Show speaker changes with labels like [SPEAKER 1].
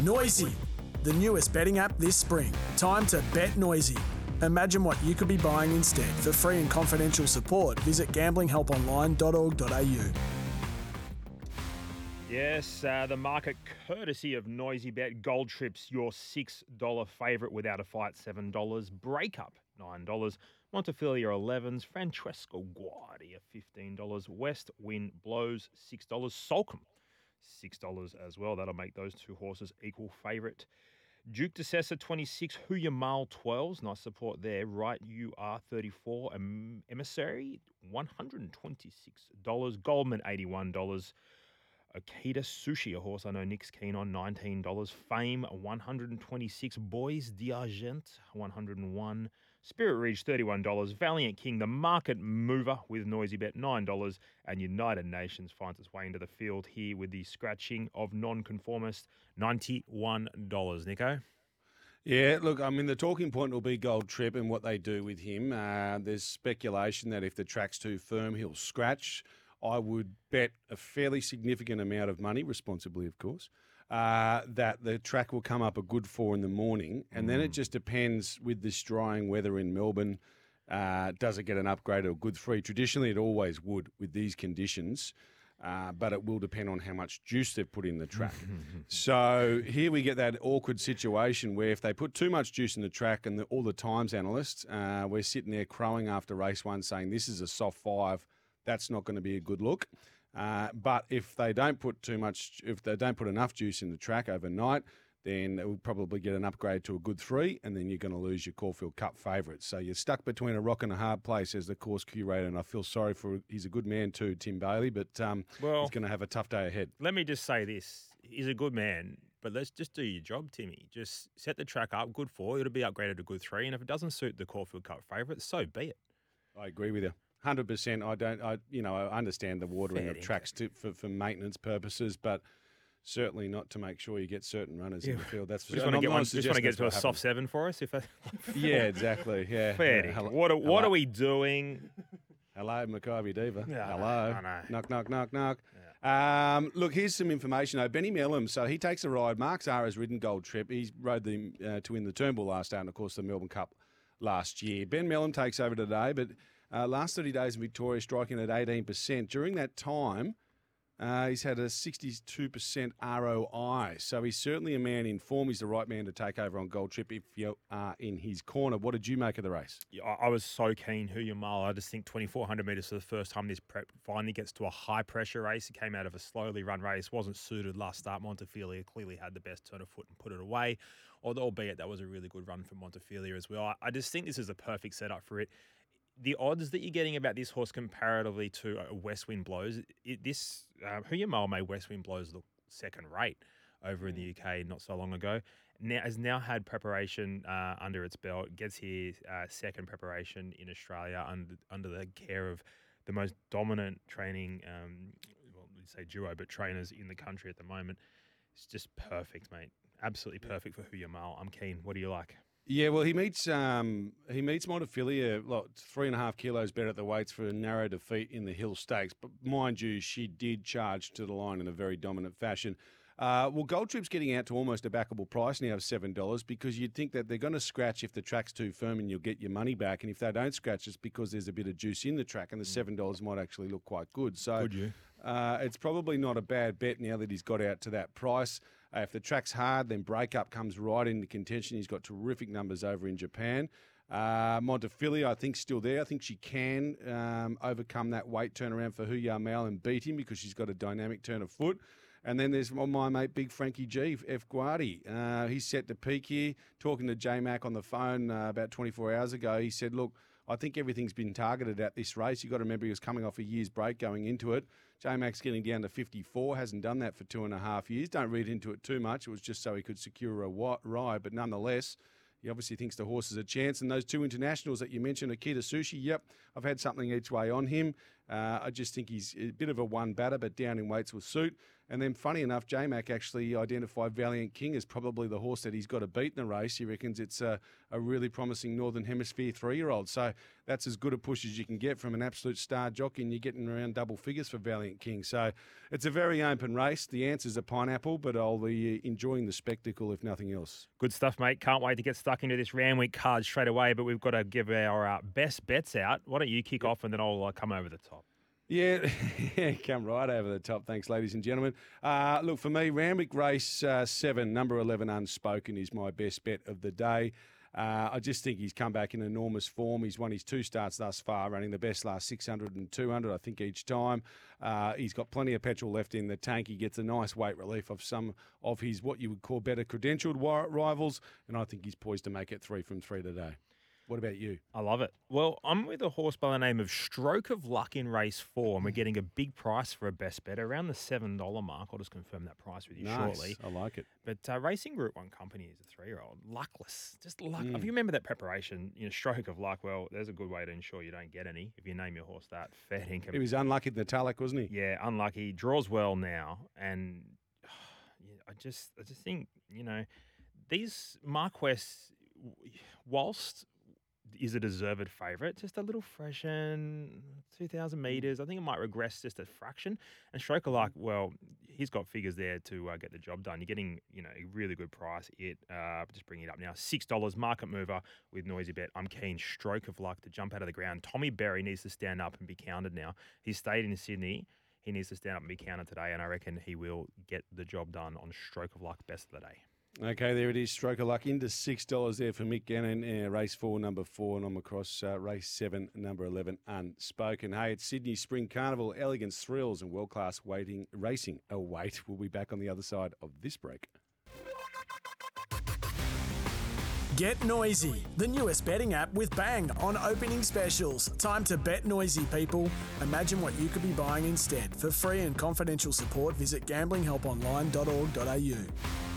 [SPEAKER 1] Noisy, the newest betting app this spring. Time to bet noisy. Imagine what you could be buying instead. For free and confidential support, visit gamblinghelponline.org.au.
[SPEAKER 2] Yes, uh, the market courtesy of Noisy Bet. Gold Trips, your $6 favourite without a fight, $7. Breakup, $9. Montefilia 11s. Francesco Guardi, $15. West Wind Blows, $6. Soulcombe, $6 as well. That'll make those two horses equal favourite. Duke de Sessa 26, Hoo Ya Mal 12s, nice support there. Right, you are 34. Em- Emissary $126. Goldman $81. Okita Soushi, a horse I know Nick's keen on, $19. Fame, 126 Bois D'Argent, 101 Spirit Ridge, $31. Valiant King, the market mover with Noisy Bet, $9. And United Nations finds its way into the field here with the scratching of nonconformist, $91. Nico?
[SPEAKER 3] Yeah, look, I mean, the talking point will be Gold Trip and what they do with him. Uh, there's speculation that if the track's too firm, he'll scratch. I would bet a fairly significant amount of money, responsibly, of course, uh, that the track will come up a good four in the morning. And then it just depends with this drying weather in Melbourne. Uh, does it get an upgrade or a good three? Traditionally, it always would with these conditions. Uh, but it will depend on how much juice they've put in the track. so here we get that awkward situation where if they put too much juice in the track, and the, all the times analysts, uh, we're sitting there crowing after race one saying this is a soft five, that's not going to be a good look. Uh, but if they don't put too much, if they don't put enough juice in the track overnight, then it will probably get an upgrade to a good three, and then you're going to lose your Caulfield Cup favourites. So you're stuck between a rock and a hard place as the course curator, and I feel sorry for. He's a good man too, Tim Bailey, but um,
[SPEAKER 2] Well-
[SPEAKER 3] he's going to have a tough day ahead.
[SPEAKER 2] Let me just say this. He's a good man, but let's just do your job, Timmy. Just set the track up, good four. It'll be upgraded to good three. And if it doesn't suit the Caulfield Cup favourite, so be it.
[SPEAKER 3] I agree with you. Hundred percent. I don't. I you know I understand the watering
[SPEAKER 2] Fair
[SPEAKER 3] of tracks to, for for maintenance purposes, but certainly not to make sure you get certain runners in the field. That's for
[SPEAKER 2] Just
[SPEAKER 3] sure.
[SPEAKER 2] want to get
[SPEAKER 3] I'm
[SPEAKER 2] one. Just want to get to a
[SPEAKER 3] that's
[SPEAKER 2] soft seven for us. If that.
[SPEAKER 3] Yeah, exactly. Yeah.
[SPEAKER 2] fair.
[SPEAKER 3] yeah. Hello-
[SPEAKER 2] what are, what
[SPEAKER 3] hello-
[SPEAKER 2] are we doing?
[SPEAKER 3] Hello, Maccabi Diva.
[SPEAKER 2] Yeah, I
[SPEAKER 3] Hello.
[SPEAKER 2] I know.
[SPEAKER 3] Knock, knock, knock, knock. Um, look, here's some information. though. Benny Melham, so he takes a ride. Mark Zahra's ridden Gold Trip. He rode the uh, to win the Turnbull last start and, of course, the Melbourne Cup last year. Ben Melham takes over today, but uh, last 30 days in Victoria, striking at 18%. During that time, uh, he's had a 62% ROI. So he's certainly a man in form. He's the right man to take over on Gold Trip if you are in his corner. What did you make of the race?
[SPEAKER 2] Yeah, I was so keen. Hoo Ya Mal? I just think 2,400 metres for the first time this prep finally gets to a high pressure race. It came out of a slowly run race, wasn't suited last start. Montefilia clearly had the best turn of foot and put it away. Although, albeit that was a really good run for Montefilia as well. I just think this is a perfect setup for it. The odds that you're getting about this horse comparatively to a West Wind Blows, it, this um, Mile made West Wind Blows look second rate over in the UK not so long ago. Now has now had preparation uh, under its belt. Gets here uh, second preparation in Australia under under the care of the most dominant training, um, well, we say duo, but trainers in the country at the moment. It's just perfect, mate. Absolutely perfect for Mile. I'm keen. What do you like?
[SPEAKER 3] Yeah, well, he meets um, he meets Montefilia, like three and a half kilos better at the weights for a narrow defeat in the Hill Stakes. But mind you, she did charge to the line in a very dominant fashion. Uh, well, Gold Trip's getting out to almost a backable price now of seven dollars because you'd think that they're going to scratch if the track's too firm and you'll get your money back, and if they don't scratch, it's because there's a bit of juice in the track, and the seven dollars might actually look quite good. So, uh, it's probably not a bad bet now that he's got out to that price. Uh, if the track's hard, then breakup comes right into contention. He's got terrific numbers over in Japan. Uh, I think, still there. I think she can um, overcome that weight turnaround for Mal and beat him because she's got a dynamic turn of foot. And then there's my, my mate, Big Frankie G, F. Guardi. Uh, he's set to peak here. Talking to J Mac on the phone uh, about 24 hours ago, he said, Look, I think everything's been targeted at this race. You've got to remember he was coming off a year's break going into it. J Mac's getting down to 54, hasn't done that for two and a half years. Don't read into it too much. It was just so he could secure a ride, but nonetheless, he obviously thinks the horse is a chance. And those two internationals that you mentioned, Okita Soushi, yep, I've had something each way on him. Uh, I just think he's a bit of a one batter, but down in weights will suit. And then, funny enough, J Mac actually identified Valiant King as probably the horse that he's got to beat in the race. He reckons it's a, a really promising Northern Hemisphere three year old. So that's as good a push as you can get from an absolute star jockey, and you're getting around double figures for Valiant King. So it's a very open race. The answer's a pineapple, but I'll be uh, enjoying the spectacle if nothing else.
[SPEAKER 2] Good stuff, mate. Can't wait to get stuck into this Randwick card straight away, but we've got to give our uh, best bets out. Why don't you kick off and then I'll uh, come over the top?
[SPEAKER 3] Yeah, come right over the top. Thanks, ladies and gentlemen. Uh, look, for me, Randwick Race uh, 7, number 11, Unspoken, is my best bet of the day. Uh, I just think he's come back in enormous form. He's won his two starts thus far, running the best last 600 and 200, I think, each time. Uh, he's got plenty of petrol left in the tank. He gets a nice weight relief of some of his what you would call better credentialed rivals, and I think he's poised to make it three from three today. What about you?
[SPEAKER 2] I love it. Well, I'm with a horse by the name of Stroke of Luck in race four, and we're getting a big price for a best bet around the $7 mark. I'll just confirm that price with you
[SPEAKER 3] nice.
[SPEAKER 2] shortly.
[SPEAKER 3] I like it.
[SPEAKER 2] But uh, Racing Group One Company is a three year old. Luckless. Just luck. Mm. If you remember that preparation, you know, Stroke of Luck, well, there's a good way to ensure you don't get any if you name your horse that. Fair income.
[SPEAKER 3] He was unlucky in the Talek, wasn't
[SPEAKER 2] he? Yeah, unlucky. Draws well now. And oh, yeah, I just, I just think, you know, these Marquess, whilst is a deserved favourite. Just a little freshen, 2,000 mm. metres. I think it might regress just a fraction. And Stroker, like, well, he's got figures there to uh, get the job done. You're getting, you know, a really good price. It uh, just bring it up now, six dollars market mover with noisy bet. I'm keen. Stroke of luck to jump out of the ground. Tommy Berry needs to stand up and be counted now. He's stayed in Sydney. He needs to stand up and be counted today, and I reckon he will get the job done on stroke of luck best of the day.
[SPEAKER 3] Okay, there it is. Stroke of luck into six dollars there for Mick Gannon. Uh, race four, number four, and I'm across uh, race seven, number eleven, unspoken. Hey, it's Sydney Spring Carnival, elegance, thrills, and world class waiting racing. Oh wait, we'll be back on the other side of this break.
[SPEAKER 1] Get Noisy, the newest betting app with Bang on opening specials. Time to bet noisy, people. Imagine what you could be buying instead. For free and confidential support, visit gamblinghelponline.org.au.